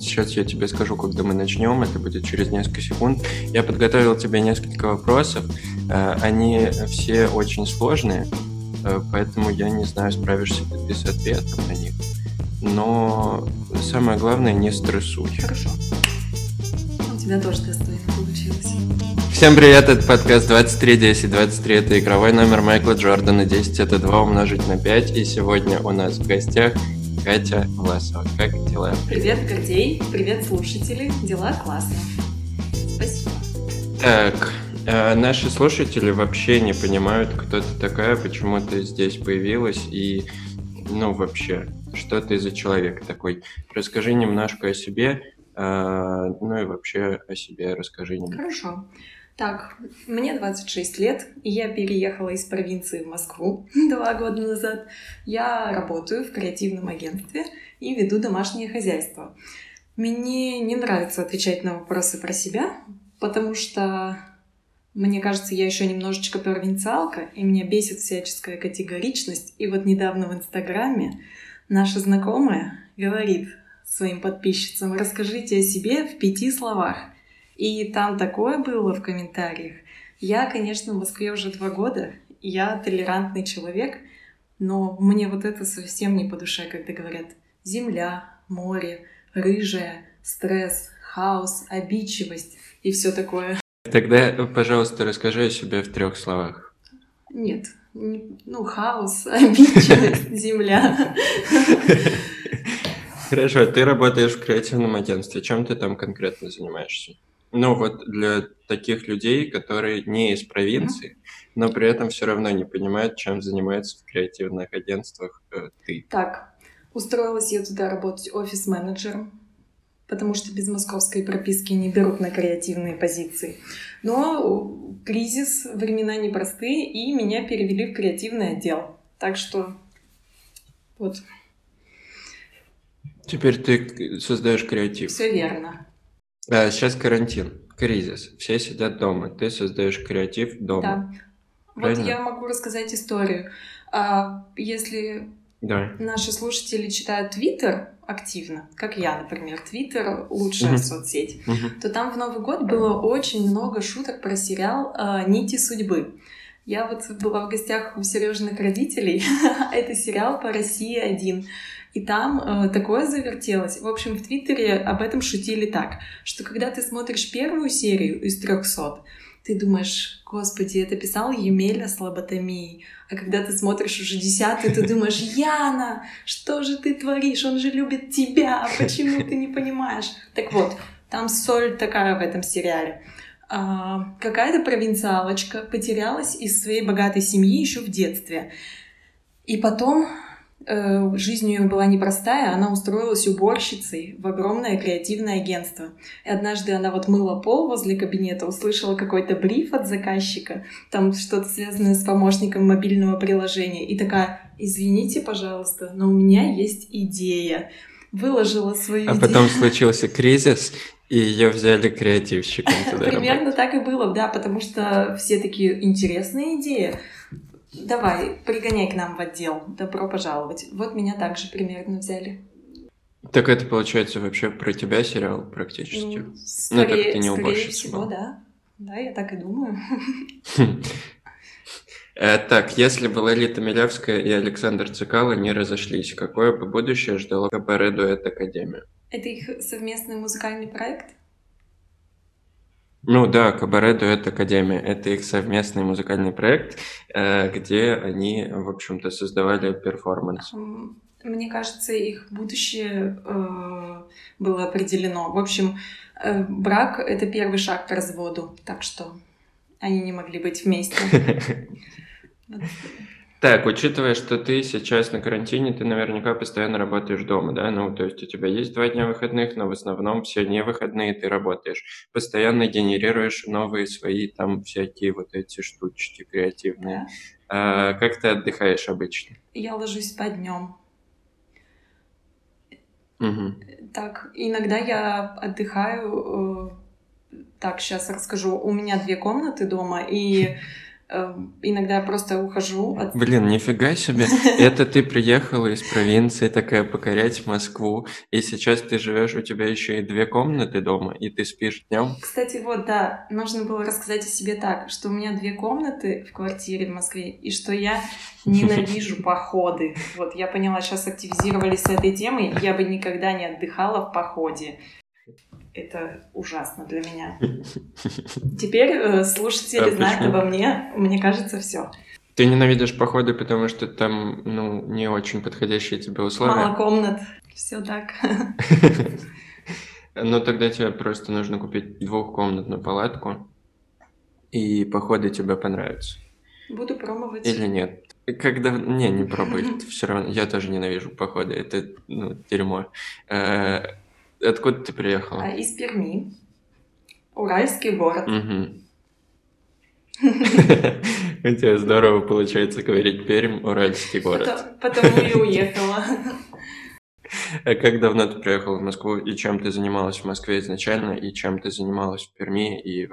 Сейчас я тебе скажу, когда мы начнем. Это будет через несколько секунд. Я подготовил тебе несколько вопросов. Э, они все очень сложные, э, поэтому я не знаю, справишься ли ты с ответом на них. Но самое главное, не стрессуй. Хорошо. У тебя тоже достойно получилось. Всем привет, это подкаст 2310. 23 это игровой номер Майкла Джордана, 10 это 2 умножить на 5. И сегодня у нас в гостях Катя Власова. Как дела? Привет, Гордей. Привет, слушатели. Дела классно. Спасибо. Так, э, наши слушатели вообще не понимают, кто ты такая, почему ты здесь появилась и, ну, вообще, что ты за человек такой. Расскажи немножко о себе, э, ну и вообще о себе расскажи немного. Хорошо. Так, мне 26 лет, и я переехала из провинции в Москву два года назад. Я работаю в креативном агентстве и веду домашнее хозяйство. Мне не нравится отвечать на вопросы про себя, потому что мне кажется, я еще немножечко провинциалка, и меня бесит всяческая категоричность. И вот недавно в Инстаграме наша знакомая говорит своим подписчицам, расскажите о себе в пяти словах. И там такое было в комментариях. Я, конечно, в Москве уже два года, я толерантный человек, но мне вот это совсем не по душе, когда говорят «земля», «море», «рыжая», «стресс», «хаос», «обидчивость» и все такое. Тогда, пожалуйста, расскажи о себе в трех словах. Нет, ну, хаос, обидчивость, земля. Хорошо, ты работаешь в креативном агентстве. Чем ты там конкретно занимаешься? Ну, вот для таких людей, которые не из провинции, но при этом все равно не понимают, чем занимается в креативных агентствах э, ты. Так, устроилась я туда работать офис-менеджером, потому что без московской прописки не берут на креативные позиции. Но кризис, времена непростые, и меня перевели в креативный отдел. Так что вот. Теперь ты создаешь креатив. Все верно. А, сейчас карантин, кризис. Все сидят дома. Ты создаешь креатив дома. Да. Правильно? Вот я могу рассказать историю. А, если да. наши слушатели читают Твиттер активно, как я, например, Твиттер лучшая uh-huh. соцсеть, uh-huh. то там в Новый год было очень много шуток про сериал а, «Нити судьбы». Я вот была в гостях у Сережиных родителей. Это сериал по России один. И там э, такое завертелось. В общем, в Твиттере об этом шутили так, что когда ты смотришь первую серию из 300, ты думаешь, господи, это писал Емеля с лоботомией. А когда ты смотришь уже десятую, ты думаешь, Яна, что же ты творишь? Он же любит тебя, почему ты не понимаешь? Так вот, там соль такая в этом сериале. А, какая-то провинциалочка потерялась из своей богатой семьи еще в детстве. И потом жизнь у нее была непростая, она устроилась уборщицей в огромное креативное агентство. И однажды она вот мыла пол возле кабинета, услышала какой-то бриф от заказчика, там что-то связанное с помощником мобильного приложения, и такая, извините, пожалуйста, но у меня есть идея. Выложила свою а идею. А потом случился кризис, и ее взяли креативщиком туда Примерно так и было, да, потому что все такие интересные идеи. Давай, пригоняй к нам в отдел. Добро пожаловать. Вот меня также примерно взяли. Так это получается вообще про тебя сериал практически? Ну, скорее, ну так ты не скорее всего, была. да. Да, я так и думаю. Э, так, если бы Лолита Милявская и Александр Цикало не разошлись, какое бы будущее ждало Кабаре Дуэт Академию? Это их совместный музыкальный проект? Ну да, Кабаре Дуэт Академия. Это их совместный музыкальный проект, э, где они, в общем-то, создавали перформанс. Мне кажется, их будущее э, было определено. В общем, э, брак — это первый шаг к разводу, так что они не могли быть вместе. Так, учитывая, что ты сейчас на карантине, ты наверняка постоянно работаешь дома, да? Ну, то есть у тебя есть два дня выходных, но в основном все не выходные ты работаешь. Постоянно генерируешь новые свои там всякие вот эти штучки креативные. А, как ты отдыхаешь обычно? Я ложусь спать днем. Угу. Так, иногда я отдыхаю. Э, так, сейчас расскажу. У меня две комнаты дома, и иногда просто ухожу от... Блин, нифига себе. Это ты приехала из провинции такая покорять Москву, и сейчас ты живешь, у тебя еще и две комнаты дома, и ты спишь днем. Кстати, вот, да, нужно было рассказать о себе так, что у меня две комнаты в квартире в Москве, и что я ненавижу походы. Вот, я поняла, сейчас активизировались с этой темой, я бы никогда не отдыхала в походе. Это ужасно для меня. Теперь э, слушатели а знают почему? обо мне, мне кажется, все. Ты ненавидишь походы, потому что там, ну, не очень подходящие тебе условия? Мало комнат, все так. Ну, тогда тебе просто нужно купить двухкомнатную палатку, и походы тебе понравятся. Буду пробовать. Или нет? Когда... Не, не пробуй. Все равно. Я тоже ненавижу походы. Это, ну, дерьмо. Э, Откуда ты приехала? А, из Перми. Уральский город. У тебя здорово получается говорить Пермь, Уральский город. Потому и уехала. А как давно ты приехала в Москву и чем ты занималась в Москве изначально и чем ты занималась в Перми и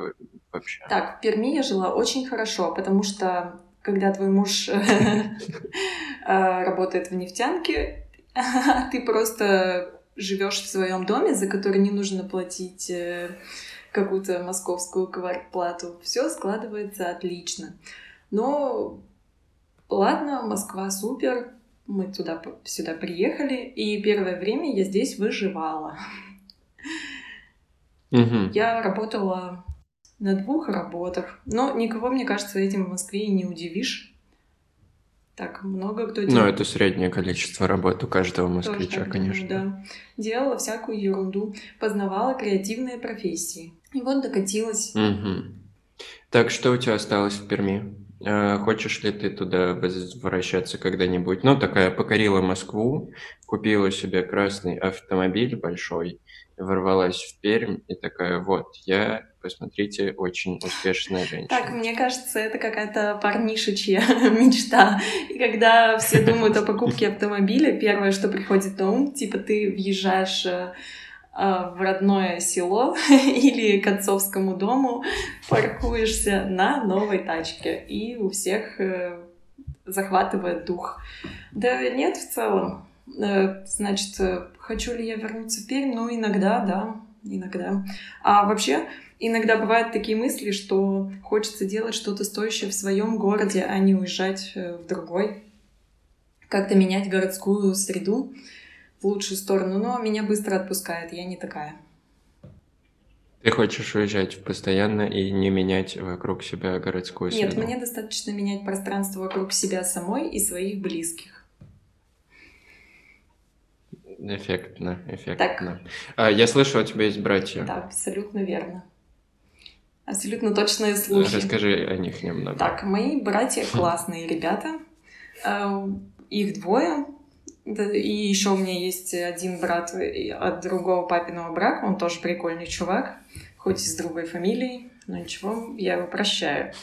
вообще? Так, в Перми я жила очень хорошо, потому что когда твой муж э, работает в нефтянке, ты просто живешь в своем доме, за который не нужно платить э, какую-то московскую квартплату, все складывается отлично. Но ладно, Москва супер, мы туда сюда приехали, и первое время я здесь выживала. Угу. Я работала на двух работах, но никого, мне кажется, этим в Москве и не удивишь. Так, много кто делает. Ну, это среднее количество работ у каждого москвича, так конечно. Да. Делала всякую ерунду, познавала креативные профессии. И вот докатилась. Угу. Так, что у тебя осталось в Перми? Э, хочешь ли ты туда возвращаться когда-нибудь? Ну, такая, покорила Москву, купила себе красный автомобиль большой, ворвалась в Пермь и такая, вот, я, посмотрите, очень успешная женщина. Так, мне кажется, это какая-то парнишечья мечта. И когда все думают о покупке автомобиля, первое, что приходит на ум, типа ты въезжаешь э, в родное село или к отцовскому дому, паркуешься на новой тачке, и у всех э, захватывает дух. Да нет, в целом. Э, значит, хочу ли я вернуться в Пермь? Ну, иногда, да, иногда. А вообще, иногда бывают такие мысли, что хочется делать что-то стоящее в своем городе, а не уезжать э, в другой. Как-то менять городскую среду в лучшую сторону. Но меня быстро отпускает, я не такая. Ты хочешь уезжать постоянно и не менять вокруг себя городскую среду? Нет, мне достаточно менять пространство вокруг себя самой и своих близких. Эффектно, эффектно. Так. А, я слышу, у тебя есть братья. Да, абсолютно верно. Абсолютно точные слухи. Расскажи о них немного. Так, мои братья классные ребята. А, их двое. И еще у меня есть один брат от другого папиного брака. Он тоже прикольный чувак, хоть и с другой фамилией. Но ничего, я его прощаю.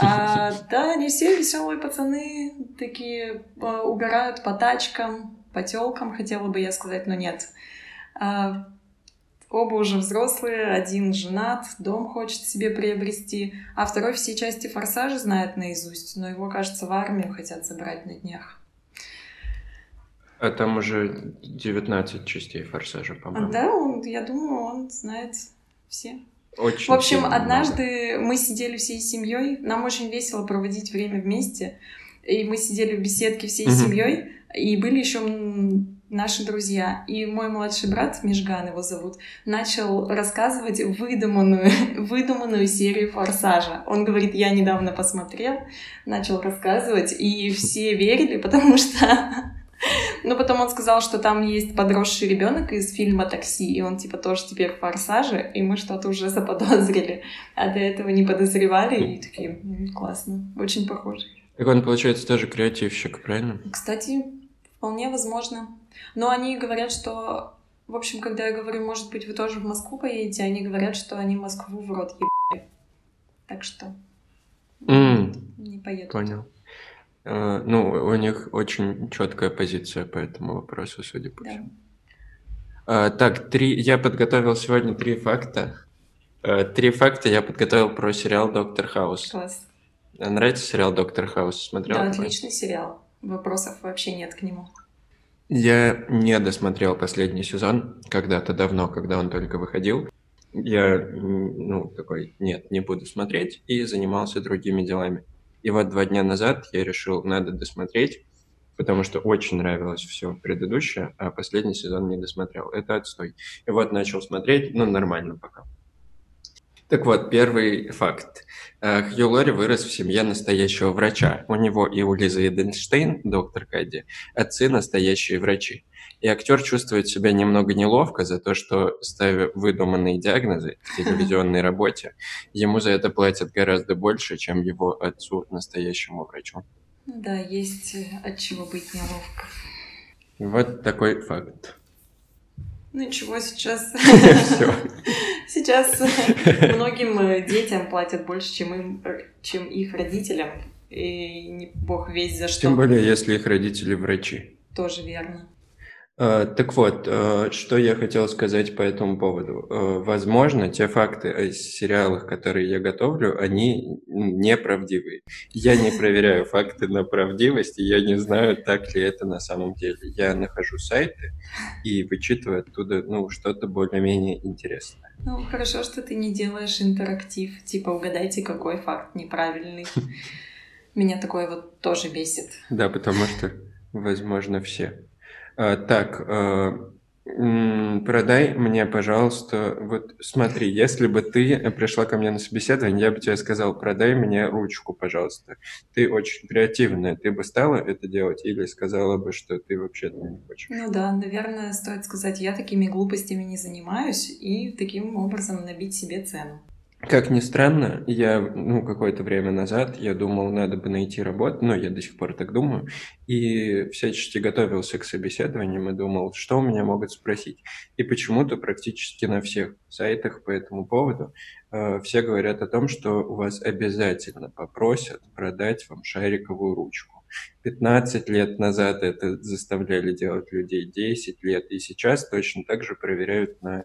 А, да, они все веселые пацаны, такие а, угорают по тачкам, по телкам, хотела бы я сказать, но нет. А, оба уже взрослые, один женат, дом хочет себе приобрести, а второй все части «Форсажа» знает наизусть, но его, кажется, в армию хотят забрать на днях. А там уже 19 частей «Форсажа», по-моему. А, да, он, я думаю, он знает все. Очень в общем, однажды много. мы сидели всей семьей, нам очень весело проводить время вместе, и мы сидели в беседке всей угу. семьей, и были еще наши друзья. И мой младший брат, Межган его зовут, начал рассказывать выдуманную, выдуманную серию «Форсажа». Он говорит, я недавно посмотрел, начал рассказывать, и все верили, потому что... Ну, потом он сказал, что там есть подросший ребенок из фильма «Такси», и он, типа, тоже теперь в «Форсаже», и мы что-то уже заподозрили, а до этого не подозревали, и такие, классно, очень похоже. Так он, получается, тоже креативщик, правильно? Кстати, Вполне возможно. Но они говорят, что... В общем, когда я говорю, может быть, вы тоже в Москву поедете, они говорят, что они Москву в рот ебали. Так что... Mm. Не поедут. Понял. Uh, ну, у них очень четкая позиция по этому вопросу, судя по всему. Да. Uh, так, три. Я подготовил сегодня три факта. Uh, три факта я подготовил про сериал Доктор Хаус. Класс. Нравится сериал «Доктор Хаус»? Смотрел Да, такой? отличный сериал. Вопросов вообще нет к нему. Я не досмотрел последний сезон когда-то давно, когда он только выходил. Я, ну, такой, нет, не буду смотреть, и занимался другими делами. И вот два дня назад я решил, надо досмотреть, потому что очень нравилось все предыдущее, а последний сезон не досмотрел. Это отстой. И вот начал смотреть, ну, нормально пока. Так вот, первый факт. Э, Хью Лори вырос в семье настоящего врача. У него и у Лизы Эдельштейн, доктор Кэдди, отцы настоящие врачи. И актер чувствует себя немного неловко за то, что, ставя выдуманные диагнозы в телевизионной работе, ему за это платят гораздо больше, чем его отцу, настоящему врачу. Да, есть э, от чего быть неловко. Вот такой факт. Ну ничего, сейчас... Сейчас многим э, детям платят больше, чем, им, э, чем их родителям. И не бог весь за что. Тем более, если их родители врачи. Тоже верно. Э, Так вот, э, что я хотел сказать по этому поводу. Э, Возможно, те факты о сериалах, которые я готовлю, они неправдивые. Я не проверяю факты на правдивость, и я не знаю, так ли это на самом деле. Я нахожу сайты и вычитываю оттуда ну, что-то более-менее интересное. Ну, хорошо, что ты не делаешь интерактив. Типа, угадайте, какой факт неправильный. Меня такое вот тоже бесит. Да, потому что, возможно, все. А, Так, м, продай мне, пожалуйста, вот смотри, если бы ты пришла ко мне на собеседование, я бы тебе сказал, продай мне ручку, пожалуйста. Ты очень креативная, ты бы стала это делать или сказала бы, что ты вообще-то не хочешь? Ну да, наверное, стоит сказать, я такими глупостями не занимаюсь, и таким образом набить себе цену. Как ни странно, я, ну, какое-то время назад, я думал, надо бы найти работу, ну, я до сих пор так думаю, и всячески готовился к собеседованиям и думал, что у меня могут спросить. И почему-то практически на всех сайтах по этому поводу э, все говорят о том, что у вас обязательно попросят продать вам шариковую ручку. 15 лет назад это заставляли делать людей 10 лет, и сейчас точно так же проверяют на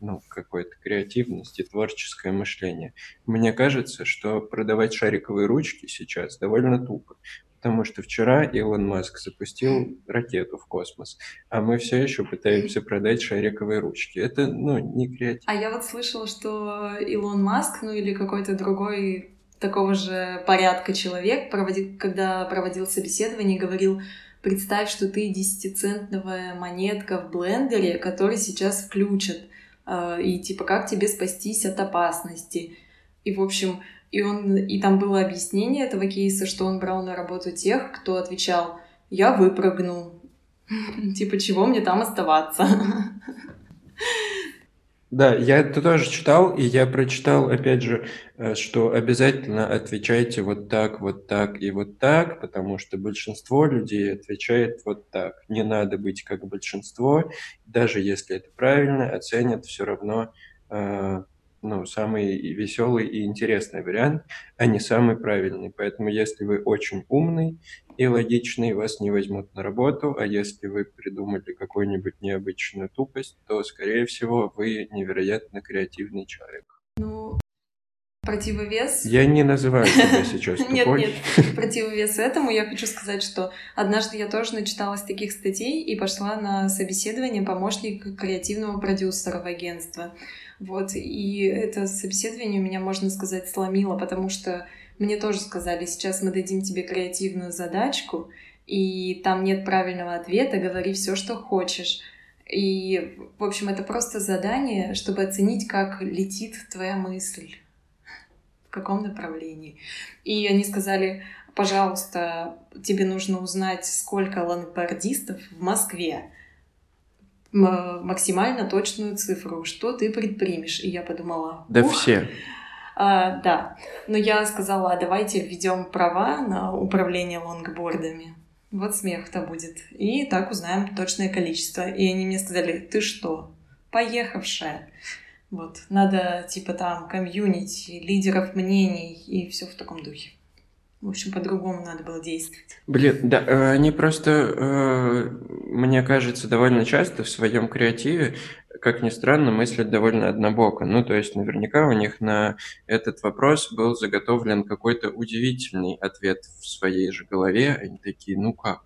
ну, какой-то креативность и творческое мышление. Мне кажется, что продавать шариковые ручки сейчас довольно тупо, потому что вчера Илон Маск запустил ракету в космос, а мы все еще пытаемся продать шариковые ручки. Это, ну, не креативно. А я вот слышала, что Илон Маск, ну или какой-то другой такого же порядка человек, проводил, когда проводил собеседование, говорил, представь, что ты десятицентновая монетка в блендере, который сейчас включат. Э, и типа как тебе спастись от опасности. И в общем, и он и там было объяснение этого кейса, что он брал на работу тех, кто отвечал: "Я выпрыгну". Типа чего мне там оставаться? Да, я это тоже читал, и я прочитал, опять же, э, что обязательно отвечайте вот так, вот так и вот так, потому что большинство людей отвечает вот так. Не надо быть как большинство, даже если это правильно, оценят все равно э, ну, самый веселый и интересный вариант, а не самый правильный. Поэтому если вы очень умный и логичный, вас не возьмут на работу, а если вы придумали какую-нибудь необычную тупость, то, скорее всего, вы невероятно креативный человек. Ну, противовес... Я не называю себя сейчас Нет, тупой. нет, в противовес этому я хочу сказать, что однажды я тоже начиталась таких статей и пошла на собеседование помощника креативного продюсера в агентство. Вот, и это собеседование у меня, можно сказать, сломило, потому что мне тоже сказали, сейчас мы дадим тебе креативную задачку, и там нет правильного ответа, говори все, что хочешь. И, в общем, это просто задание, чтобы оценить, как летит твоя мысль, в каком направлении. И они сказали, пожалуйста, тебе нужно узнать, сколько лангбардистов в Москве максимально точную цифру, что ты предпримешь. И я подумала... Да все. А, да, но я сказала, а давайте введем права на управление лонгбордами. Вот смех-то будет. И так узнаем точное количество. И они мне сказали, ты что, поехавшая? Вот, надо типа там комьюнити, лидеров мнений и все в таком духе. В общем, по-другому надо было действовать. Блин, да, э, они просто, э, мне кажется, довольно часто в своем креативе как ни странно, мыслят довольно однобоко. Ну, то есть наверняка у них на этот вопрос был заготовлен какой-то удивительный ответ в своей же голове. Они такие, ну как?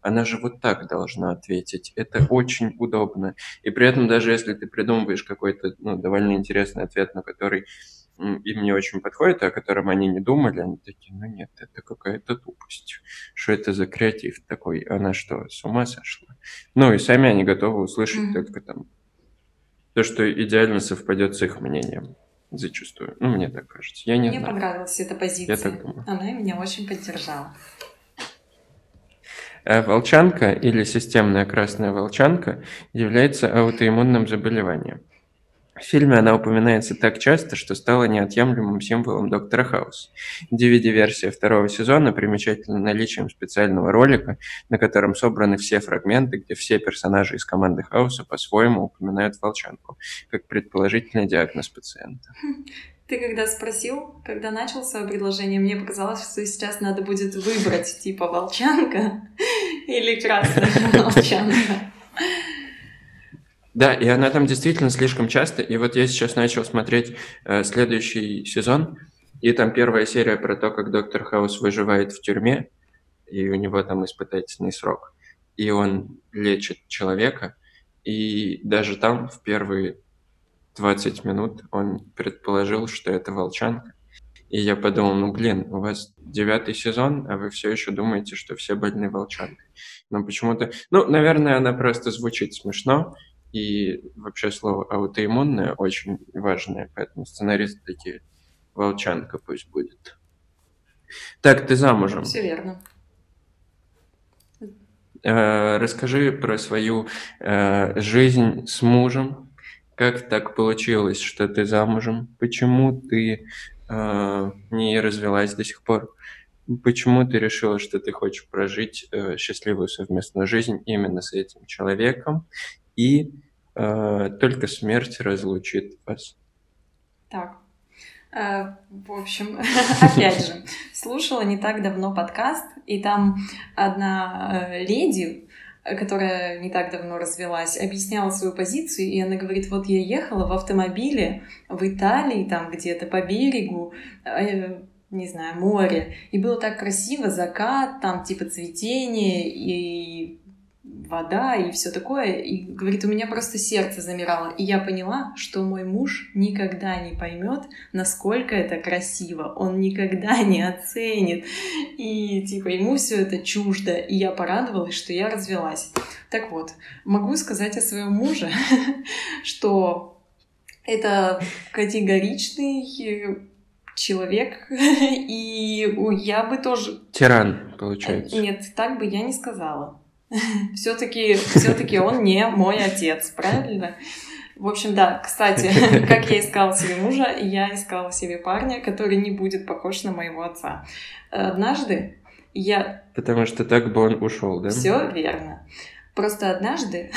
Она же вот так должна ответить. Это очень удобно. И при этом даже если ты придумываешь какой-то ну, довольно интересный ответ, на который им не очень подходит, о котором они не думали, они такие, ну нет, это какая-то тупость. Что это за креатив такой? Она что, с ума сошла? Ну и сами они готовы услышать mm-hmm. только там то, что идеально совпадет с их мнением. Зачастую. Ну, мне так кажется. Я не мне знаю. понравилась эта позиция. Я так думаю. Она меня очень поддержала. А волчанка или системная красная волчанка является аутоиммунным заболеванием. В фильме она упоминается так часто, что стала неотъемлемым символом Доктора Хауса. DVD-версия второго сезона примечательна наличием специального ролика, на котором собраны все фрагменты, где все персонажи из команды Хауса по-своему упоминают волчанку, как предположительный диагноз пациента. Ты когда спросил, когда начал свое предложение, мне показалось, что сейчас надо будет выбрать типа волчанка или красная волчанка. Да, и она там действительно слишком часто. И вот я сейчас начал смотреть э, следующий сезон, и там первая серия про то, как доктор Хаус выживает в тюрьме, и у него там испытательный срок. И он лечит человека, и даже там в первые 20 минут он предположил, что это волчанка. И я подумал, ну блин, у вас девятый сезон, а вы все еще думаете, что все больны волчанкой. Но почему-то... Ну, наверное, она просто звучит смешно, и вообще слово аутоиммунное очень важное, поэтому сценаристы такие, волчанка пусть будет. Так, ты замужем. Все верно. Э, расскажи про свою э, жизнь с мужем. Как так получилось, что ты замужем? Почему ты э, не развелась до сих пор? Почему ты решила, что ты хочешь прожить счастливую совместную жизнь именно с этим человеком? И только смерть разлучит вас. Так, э, в общем, опять же, слушала не так давно подкаст, и там одна э, леди, которая не так давно развелась, объясняла свою позицию, и она говорит, вот я ехала в автомобиле в Италии, там где-то по берегу, не знаю, море, и было так красиво, закат, там типа цветение, и вода и все такое. И говорит, у меня просто сердце замирало. И я поняла, что мой муж никогда не поймет, насколько это красиво. Он никогда не оценит. И типа ему все это чуждо. И я порадовалась, что я развелась. Так вот, могу сказать о своем муже, что это категоричный человек, и я бы тоже... Тиран, получается. Нет, так бы я не сказала. Все-таки все-таки он не мой отец, правильно? В общем, да, кстати, как я искала себе мужа, я искала себе парня, который не будет похож на моего отца. Однажды я... Потому что так бы он ушел, да? Все верно. Просто однажды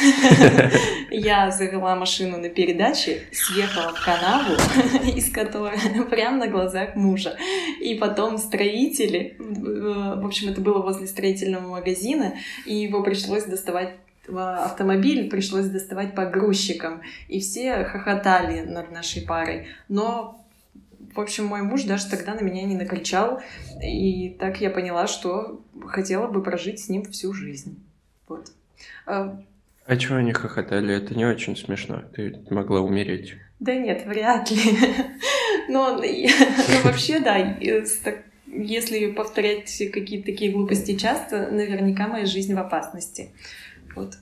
я завела машину на передаче, съехала в канаву, из которой прямо на глазах мужа. И потом строители, в общем, это было возле строительного магазина, и его пришлось доставать автомобиль пришлось доставать погрузчикам, и все хохотали над нашей парой. Но, в общем, мой муж даже тогда на меня не накричал, и так я поняла, что хотела бы прожить с ним всю жизнь. Вот. А, а чего они хохотали? Это не очень смешно. Ты могла умереть. Да нет, вряд ли. Но, вообще, да, если повторять какие-то такие глупости часто, наверняка моя жизнь в опасности. Вот.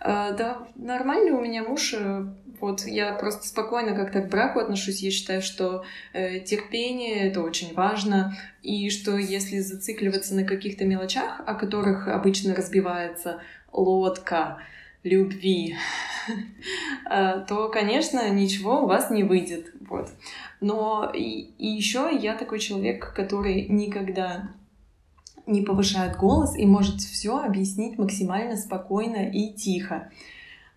А, да, нормальный у меня муж. Э, вот я просто спокойно как-то к браку отношусь. Я считаю, что э, терпение это очень важно, и что если зацикливаться на каких-то мелочах, о которых обычно разбивается лодка любви, э, то, конечно, ничего у вас не выйдет. Вот. Но и, и еще я такой человек, который никогда не повышает голос и может все объяснить максимально спокойно и тихо.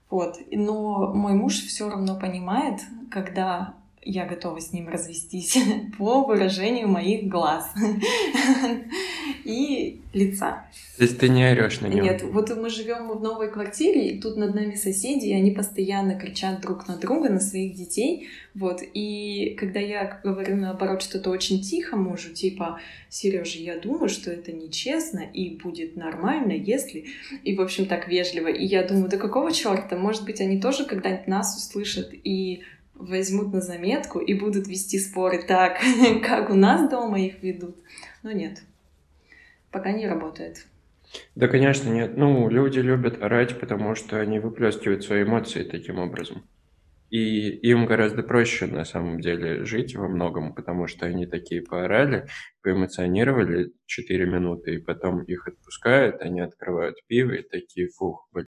Вот. Но мой муж все равно понимает, когда я готова с ним развестись по выражению моих глаз. и лица. То есть ты не орешь на него? Нет, вот мы живем в новой квартире, и тут над нами соседи, и они постоянно кричат друг на друга, на своих детей. Вот. И когда я говорю, наоборот, что-то очень тихо мужу, типа, Сережа, я думаю, что это нечестно, и будет нормально, если... И, в общем, так вежливо. И я думаю, да какого черта? Может быть, они тоже когда-нибудь нас услышат и возьмут на заметку и будут вести споры так, как у нас дома их ведут. Но нет, пока не работает. Да, конечно, нет. Ну, люди любят орать, потому что они выплескивают свои эмоции таким образом. И им гораздо проще на самом деле жить во многом, потому что они такие поорали, поэмоционировали 4 минуты, и потом их отпускают, они открывают пиво и такие, фух, блядь,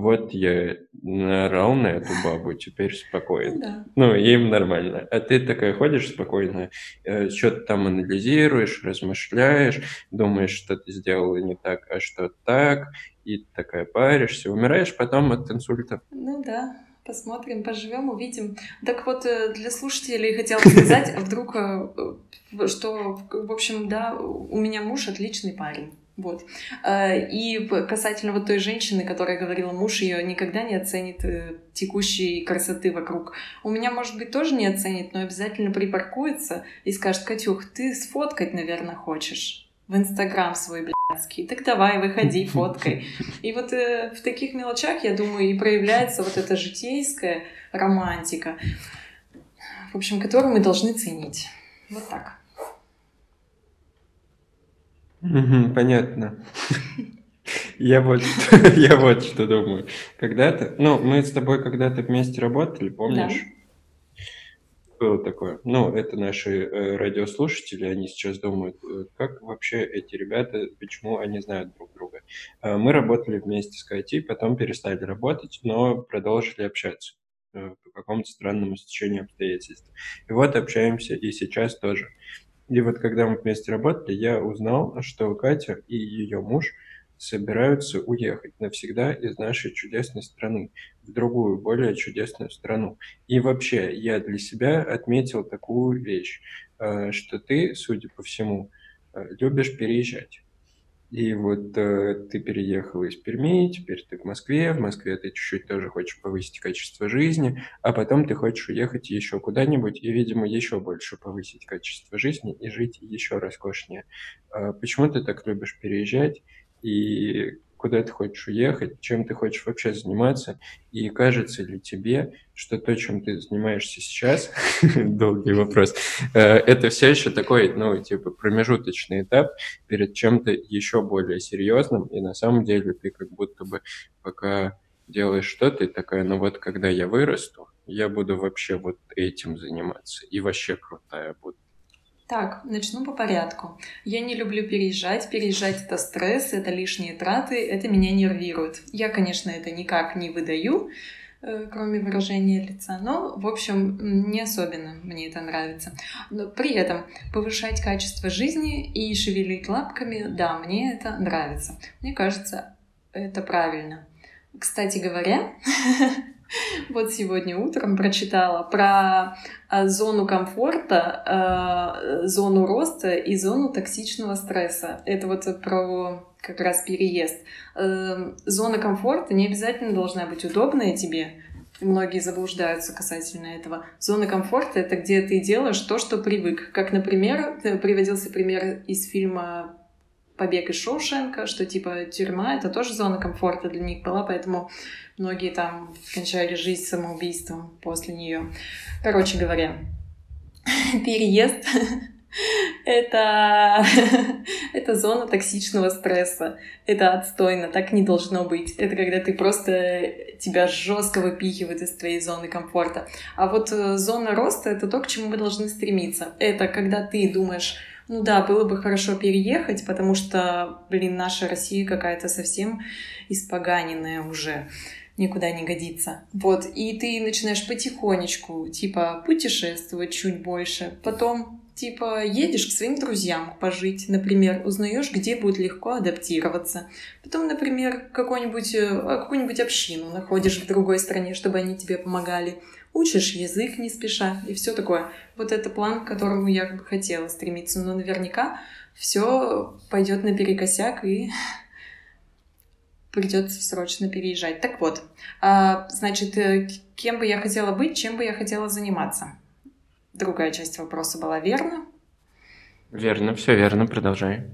вот я наорал на эту бабу, теперь спокойно. Да. Ну, им нормально. А ты такая ходишь спокойно, э, что-то там анализируешь, размышляешь, думаешь, что ты сделала не так, а что так, и такая паришься, умираешь потом от инсульта. Ну да, посмотрим, поживем, увидим. Так вот, э, для слушателей хотела сказать, вдруг, э, что, в общем, да, у меня муж отличный парень. Вот. Э, и касательно вот той женщины, которая говорила, муж ее никогда не оценит э, текущей красоты вокруг. У меня, может быть, тоже не оценит, но обязательно припаркуется и скажет, Катюх, ты сфоткать, наверное, хочешь в Инстаграм свой, блядский. Так давай, выходи, фоткай. И вот э, в таких мелочах, я думаю, и проявляется вот эта житейская романтика, в общем, которую мы должны ценить. Вот так. Угу, понятно. Я вот, я вот что думаю. Когда-то, ну, мы с тобой когда-то вместе работали, помнишь? Было такое. Ну, это наши э, радиослушатели, они сейчас думают, э, как вообще эти ребята, почему они знают друг друга. Э, мы работали вместе с KT, потом перестали работать, но продолжили общаться э, по какому-то странному стечению обстоятельств. И вот общаемся и сейчас тоже. И вот когда мы вместе работали, я узнал, что Катя и ее муж собираются уехать навсегда из нашей чудесной страны в другую, более чудесную страну. И вообще, я для себя отметил такую вещь, э, что ты, судя по всему, э, любишь переезжать. И вот э, ты переехала из Перми, теперь ты в Москве, в Москве ты чуть-чуть тоже хочешь повысить качество жизни, а потом ты хочешь уехать еще куда-нибудь и, видимо, еще больше повысить качество жизни и жить еще роскошнее. Э, почему ты так любишь переезжать? И куда ты хочешь уехать, чем ты хочешь вообще заниматься, и кажется ли тебе, что то, чем ты занимаешься сейчас, долгий вопрос, э, это все еще такой, ну, типа, промежуточный этап перед чем-то еще более серьезным, и на самом деле ты как будто бы пока делаешь что-то, и такая, ну вот когда я вырасту, я буду вообще вот этим заниматься, и вообще крутая буду. Так, начну по порядку. Я не люблю переезжать. Переезжать — это стресс, это лишние траты, это меня нервирует. Я, конечно, это никак не выдаю, э, кроме выражения лица, но, в общем, не особенно мне это нравится. Но при этом повышать качество жизни и шевелить лапками, да, мне это нравится. Мне кажется, это правильно. Кстати говоря, Вот сегодня утром прочитала про а, зону комфорта, а, зону роста и зону токсичного стресса. Это вот про как раз переезд. Эм, зона комфорта не обязательно должна быть удобная тебе. Многие заблуждаются касательно этого. Зона комфорта — это где ты делаешь то, что привык. Как, например, приводился пример из фильма «Побег из Шоушенка», что типа тюрьма — это тоже зона комфорта для них была, поэтому Многие там кончали жизнь самоубийством после нее. Короче говоря, переезд это, это зона токсичного стресса. Это отстойно, так не должно быть. Это когда ты просто тебя жестко выпихивают из твоей зоны комфорта. А вот э, зона роста — это то, к чему мы должны стремиться. Это когда ты думаешь, ну да, было бы хорошо переехать, потому что, блин, наша Россия какая-то совсем испоганенная уже никуда не годится. Вот, и ты начинаешь потихонечку, типа, путешествовать чуть больше, потом Типа едешь к своим друзьям пожить, например, узнаешь, где будет легко адаптироваться. Потом, например, какую-нибудь э, какую-нибудь общину находишь в другой стране, чтобы они тебе помогали. Учишь язык не спеша и все такое. Вот это план, к которому я бы хотела стремиться. Но наверняка все пойдет наперекосяк и придется срочно переезжать. Так вот, а, значит, э, кем бы я хотела быть, чем бы я хотела заниматься? Другая часть вопроса была верна? Верно, все верно, продолжай.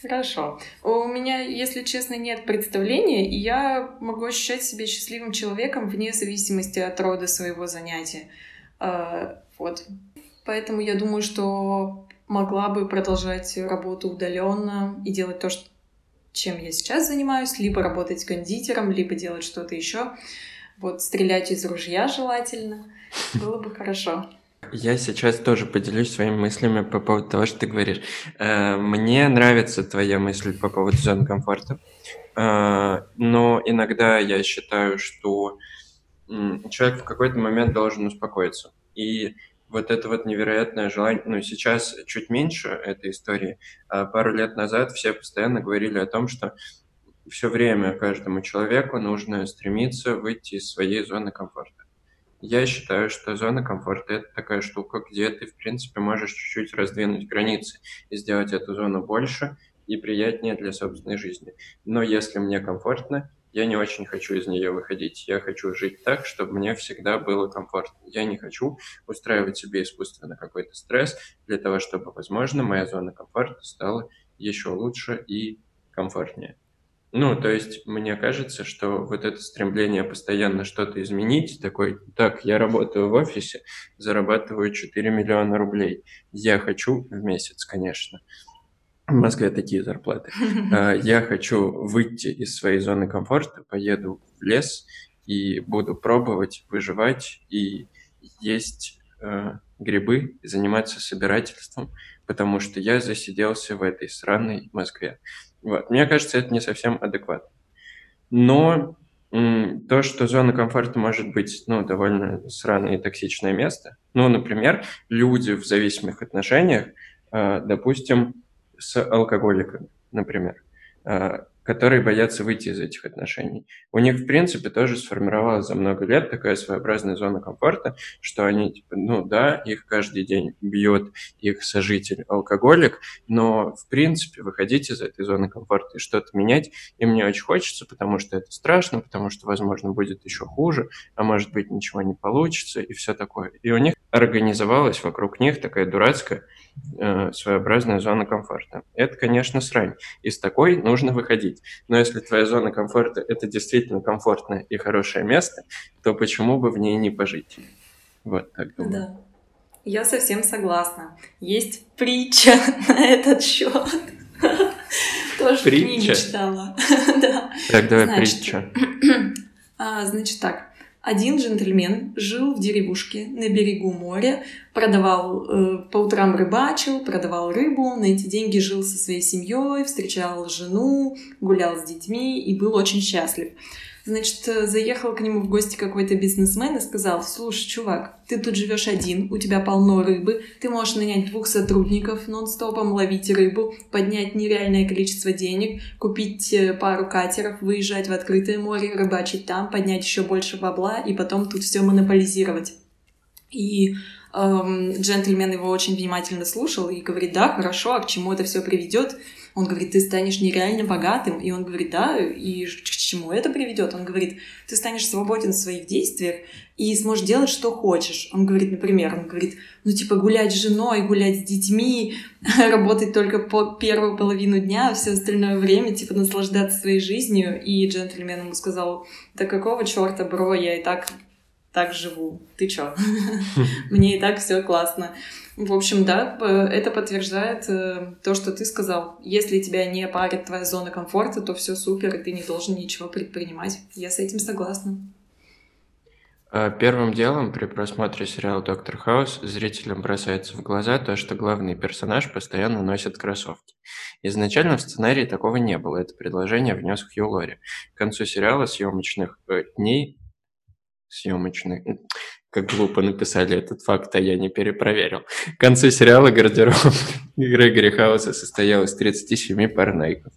Хорошо. У меня, если честно, нет представления, и я могу ощущать себя счастливым человеком вне зависимости от рода своего занятия. А, вот. Поэтому я думаю, что могла бы продолжать работу удаленно и делать то, чем я сейчас занимаюсь, либо работать кондитером, либо делать что-то еще. Вот стрелять из ружья желательно. Было бы хорошо. Я сейчас тоже поделюсь своими мыслями по поводу того, что ты говоришь. Э, мне нравится твоя мысль по поводу зоны комфорта, э, но иногда я считаю, что человек в какой-то момент должен успокоиться. И вот это вот невероятное желание, ну, сейчас чуть меньше этой истории, а пару лет назад все постоянно говорили о том, что все время каждому человеку нужно стремиться выйти из своей зоны комфорта. Я считаю, что зона комфорта – это такая штука, где ты, в принципе, можешь чуть-чуть раздвинуть границы и сделать эту зону больше и приятнее для собственной жизни. Но если мне комфортно, я не очень хочу из нее выходить. Я хочу жить так, чтобы мне всегда было комфортно. Я не хочу устраивать себе искусственно какой-то стресс для того, чтобы, возможно, моя зона комфорта стала еще лучше и комфортнее. Ну, то есть, мне кажется, что вот это стремление постоянно что-то изменить, такой, так, я работаю в офисе, зарабатываю 4 миллиона рублей, я хочу в месяц, конечно, в Москве такие зарплаты. А, я хочу выйти из своей зоны комфорта, поеду в лес и буду пробовать выживать и есть э, грибы, заниматься собирательством, потому что я засиделся в этой сраной Москве. Вот. Мне кажется, это не совсем адекватно. Но то, что зона комфорта может быть ну, довольно сраное и токсичное место. Ну, например, люди в зависимых отношениях, а, допустим, с алкоголиками, например, а, которые боятся выйти из этих отношений. У них, в принципе, тоже сформировалась за много лет такая своеобразная зона комфорта, что они, типа, ну да, их каждый день бьет их сожитель алкоголик, но, в принципе, выходить из этой зоны комфорта и что-то менять им не очень хочется, потому что это страшно, потому что, возможно, будет еще хуже, а может быть, ничего не получится и все такое. И у них организовалась вокруг них такая дурацкая своеобразная зона комфорта. Это, конечно, срань. Из такой нужно выходить. Но если твоя зона комфорта – это действительно комфортное и хорошее место, то почему бы в ней не пожить? Вот так думаю. Да. Я совсем согласна. Есть притча на этот счет. Тоже притча? читала. да. Так, давай притча. А, значит так. Один джентльмен жил в деревушке на берегу моря, продавал э, по утрам рыбачил, продавал рыбу, на эти деньги жил со своей семьей, встречал жену, гулял с детьми и был очень счастлив. Значит, э, заехал к нему в гости какой-то бизнесмен и сказал, слушай, чувак, ты тут живешь один, у тебя полно рыбы, ты можешь нанять двух сотрудников, нон-стопом ловить рыбу, поднять нереальное количество денег, купить э, пару катеров, выезжать в открытое море, рыбачить там, поднять еще больше бабла и потом тут все монополизировать. И эм, джентльмен его очень внимательно слушал и говорит, да, хорошо, а к чему это все приведет? Он говорит, ты станешь нереально богатым. И он говорит, да, и к чему это приведет? Он говорит, ты станешь свободен в своих действиях и сможешь делать, что хочешь. Он говорит, например, он говорит, ну типа гулять с женой, гулять с детьми, работать только по первую половину дня, а все остальное время типа наслаждаться своей жизнью. И джентльмен ему сказал, да какого черта, бро, я и так так живу. Ты чё? Мне и так все классно. В общем, да, это подтверждает э, то, что ты сказал. Если тебя не парит твоя зона комфорта, то все супер, и ты не должен ничего предпринимать. Я с этим согласна. А, первым делом при просмотре сериала «Доктор Хаус» зрителям бросается в глаза то, что главный персонаж постоянно носит кроссовки. Изначально в сценарии такого не было, это предложение внес Хью Лори. К концу сериала съемочных э, дней съемочных Как глупо написали этот факт, а я не перепроверил. К концу сериала гардероб Грегори Хауса состоял из 37 пар найков.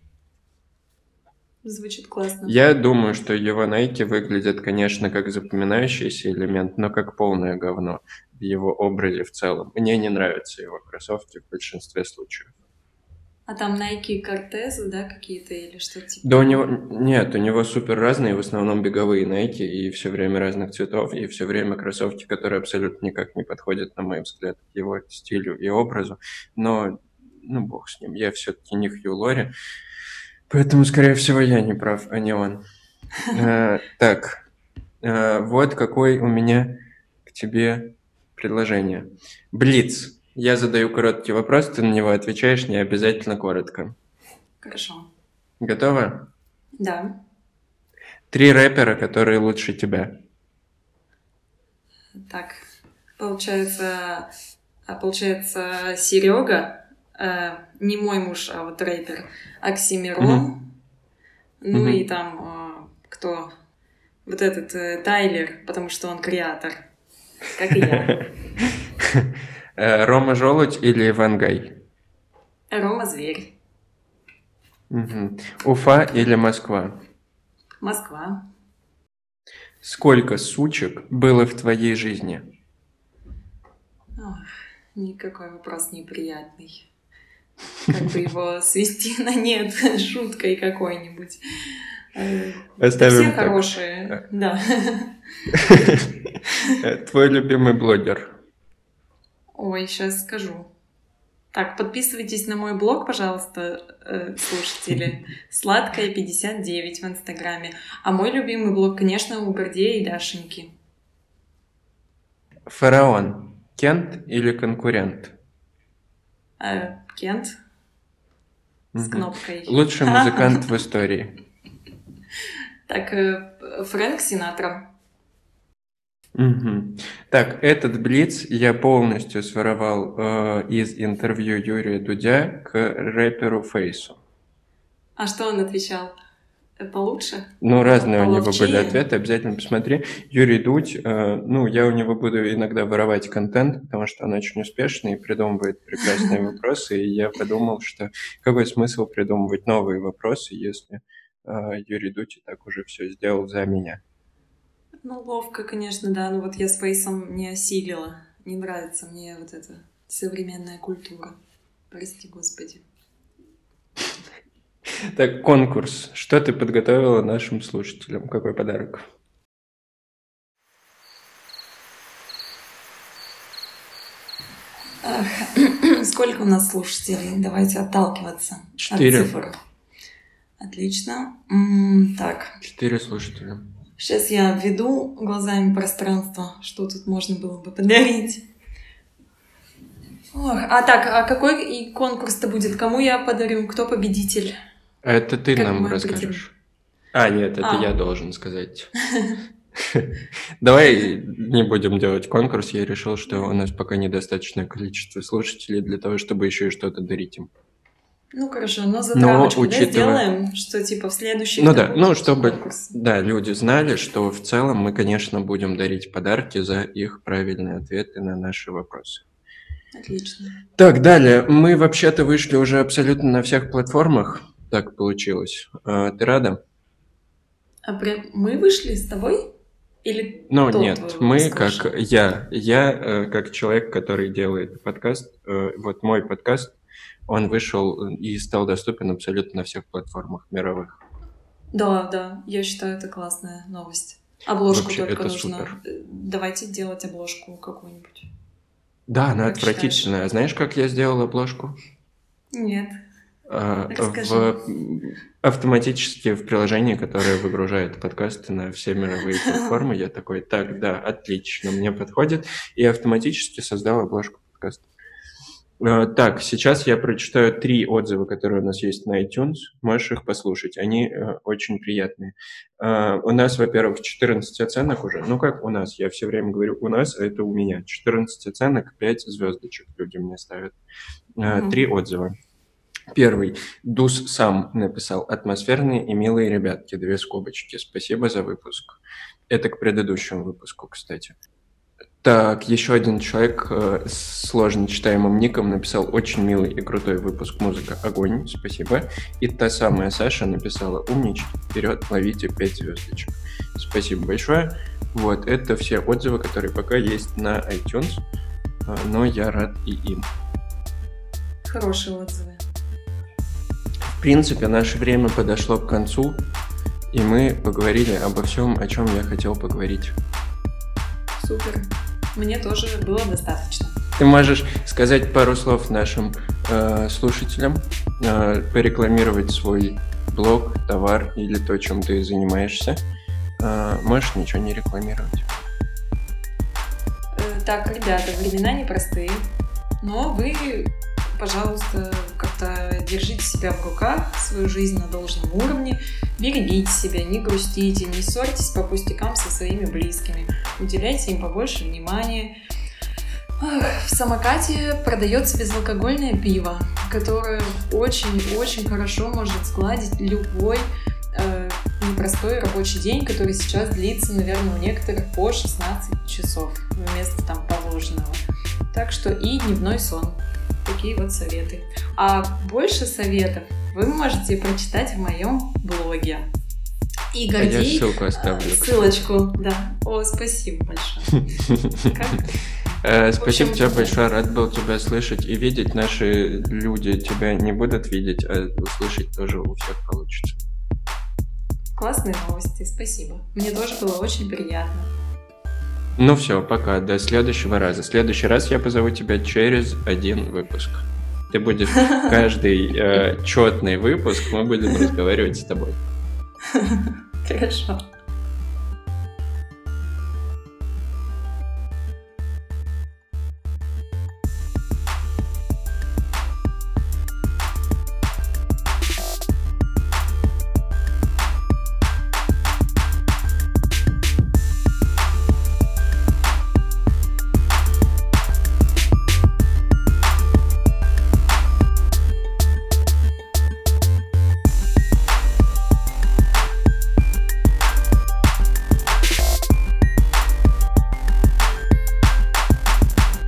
Звучит классно. Я думаю, что его найки выглядят, конечно, как запоминающийся элемент, но как полное говно в его образе в целом. Мне не нравятся его кроссовки в большинстве случаев. А там Nike Cortez, да, какие-то или что-то типа? Да у него... Нет, у него супер разные, в основном беговые Nike, и все время разных цветов, и все время кроссовки, которые абсолютно никак не подходят, на мой взгляд, к его стилю и образу. Но, ну, бог с ним, я все-таки не Хью Лори, поэтому, скорее всего, я не прав, а не он. Э, так, э, вот какой у меня к тебе предложение. Блиц. Я задаю короткий вопрос, ты на него отвечаешь не обязательно коротко. Хорошо. Готова? Да. Три рэпера, которые лучше тебя. Так, получается, а получается Серега, э, не мой муж, а вот рэпер, Оксимирон, Мгм. ну Мгм. и там э, кто? Вот этот э, Тайлер, потому что он креатор, как и я. Э, Рома Желудь или Ивангай? Рома Зверь, Мгм. Уфа или Москва? Москва. Сколько сучек было в твоей жизни? Ох, никакой вопрос неприятный. Как бы его свести на нет шуткой какой-нибудь. Э, Оставим все так. хорошие, да. Твой любимый блогер? Ой, сейчас скажу. Так, подписывайтесь на мой блог, пожалуйста, э, слушатели. Сладкая 59 в Инстаграме. А мой любимый блог, конечно, у Гордея и Дашеньки. Фараон. Кент или конкурент? Э, Кент с Мгм. кнопкой. Лучший музыкант в истории? Так, э, Фрэнк Синатра. Мгм. Так, этот блиц я полностью своровал э, из интервью Юрия Дудя к рэперу Фейсу. А что он отвечал? Э, Получше? Ну, разные у него были Половчее? ответы, обязательно посмотри. Юрий Дудь, э, ну, я у него буду иногда воровать контент, потому что он очень успешный и придумывает прекрасные вопросы, и я подумал, что какой смысл придумывать новые вопросы, если э, Юрий Дудь и так уже все сделал за меня. Ну, ловко, конечно, да. Но вот я с Фейсом не осилила. Не нравится мне вот эта современная культура. Прости, господи. Так, конкурс. Что ты подготовила нашим слушателям? Какой подарок? Сколько у нас слушателей? Давайте отталкиваться Четыре. от цифр. Отлично. Так, Четыре слушателя. Сейчас я введу глазами пространство, что тут можно было бы подарить. Ох, а так, а какой и конкурс-то будет? Кому я подарю? Кто победитель? Это ты Как нам расскажешь. А, нет, это А. я должен сказать. Давай не будем делать конкурс. Я решил, что у нас пока недостаточное количество слушателей для того, чтобы еще и что-то дарить им. Ну хорошо, но Но затравочку да, учитывая- сделаем, что типа в следующий Ну да, ну чтобы конкурс. да, люди знали, что в целом мы, конечно, будем дарить подарки за их правильные ответы на наши вопросы. Отлично. Так, далее. Мы вообще-то вышли уже абсолютно на всех платформах. Так получилось. А, Ты рада? А прям мы вышли с тобой? Или Ну, нет, мы как я, я э, как человек, который делает подкаст, э, вот мой подкаст, он вышел и стал доступен абсолютно на всех платформах мировых. Да, да, я считаю, это классная новость. Обложку Вообще, только нужно. супер. э, Давайте делать обложку какую-нибудь. Да, она Как отвратительная. А Знаешь, как я сделал обложку? Нет. А, в, автоматически в приложении, которое выгружает подкасты на все мировые платформы, я такой, так, да, отлично, мне подходит, и автоматически создал обложку подкаста. А, Так, сейчас я прочитаю три отзыва, которые у нас есть на iTunes. Можешь их послушать. Они э, очень приятные. А, У нас, во-первых, 14 оценок уже. Ну, как у нас? Я все время говорю у нас, а это у меня. 14 оценок, 5 звездочек люди мне ставят. Три отзыва. Первый. Дус сам написал «Атмосферные и милые ребятки», две скобочки. Спасибо за выпуск. Это к предыдущему выпуску, кстати. Так, еще один человек э, с сложно читаемым ником написал очень милый и крутой выпуск музыка Огонь, спасибо. И та самая Саша написала умнички, вперед, ловите 5 звездочек. Спасибо большое. Вот, это все отзывы, которые пока есть на iTunes, э, но я рад и им. Хорошие отзывы. В принципе, наше время подошло к концу, и мы поговорили обо всем, о чем я хотел поговорить. Супер. Мне тоже было достаточно. Ты можешь сказать пару слов нашим э, слушателям, э, порекламировать свой блог, товар или то, чем ты занимаешься. Э, можешь ничего не рекламировать. Э, так, ребята, времена непростые, но вы, пожалуйста, держите себя в руках, свою жизнь на должном уровне, берегите себя, не грустите, не ссорьтесь по пустякам со своими близкими уделяйте им побольше внимания. В самокате продается безалкогольное пиво, которое очень-очень хорошо может сгладить любой э, непростой рабочий день, который сейчас длится, наверное, у некоторых по 16 часов вместо там положенного. Так что и дневной сон. Такие вот советы. А больше советов вы можете прочитать в моем блоге. И Гордей... А я ссылку оставлю. Ссылочку, да. О, спасибо большое. Э, спасибо тебе большое, рад был тебя слышать и видеть. Наши люди тебя не будут видеть, а услышать тоже у всех получится. Классные новости, спасибо. Мне тоже было очень приятно. Ну все, пока, до следующего раза. В следующий раз я позову тебя через один выпуск. Ты будешь каждый э, четный выпуск, мы будем разговаривать с тобой. Хорошо.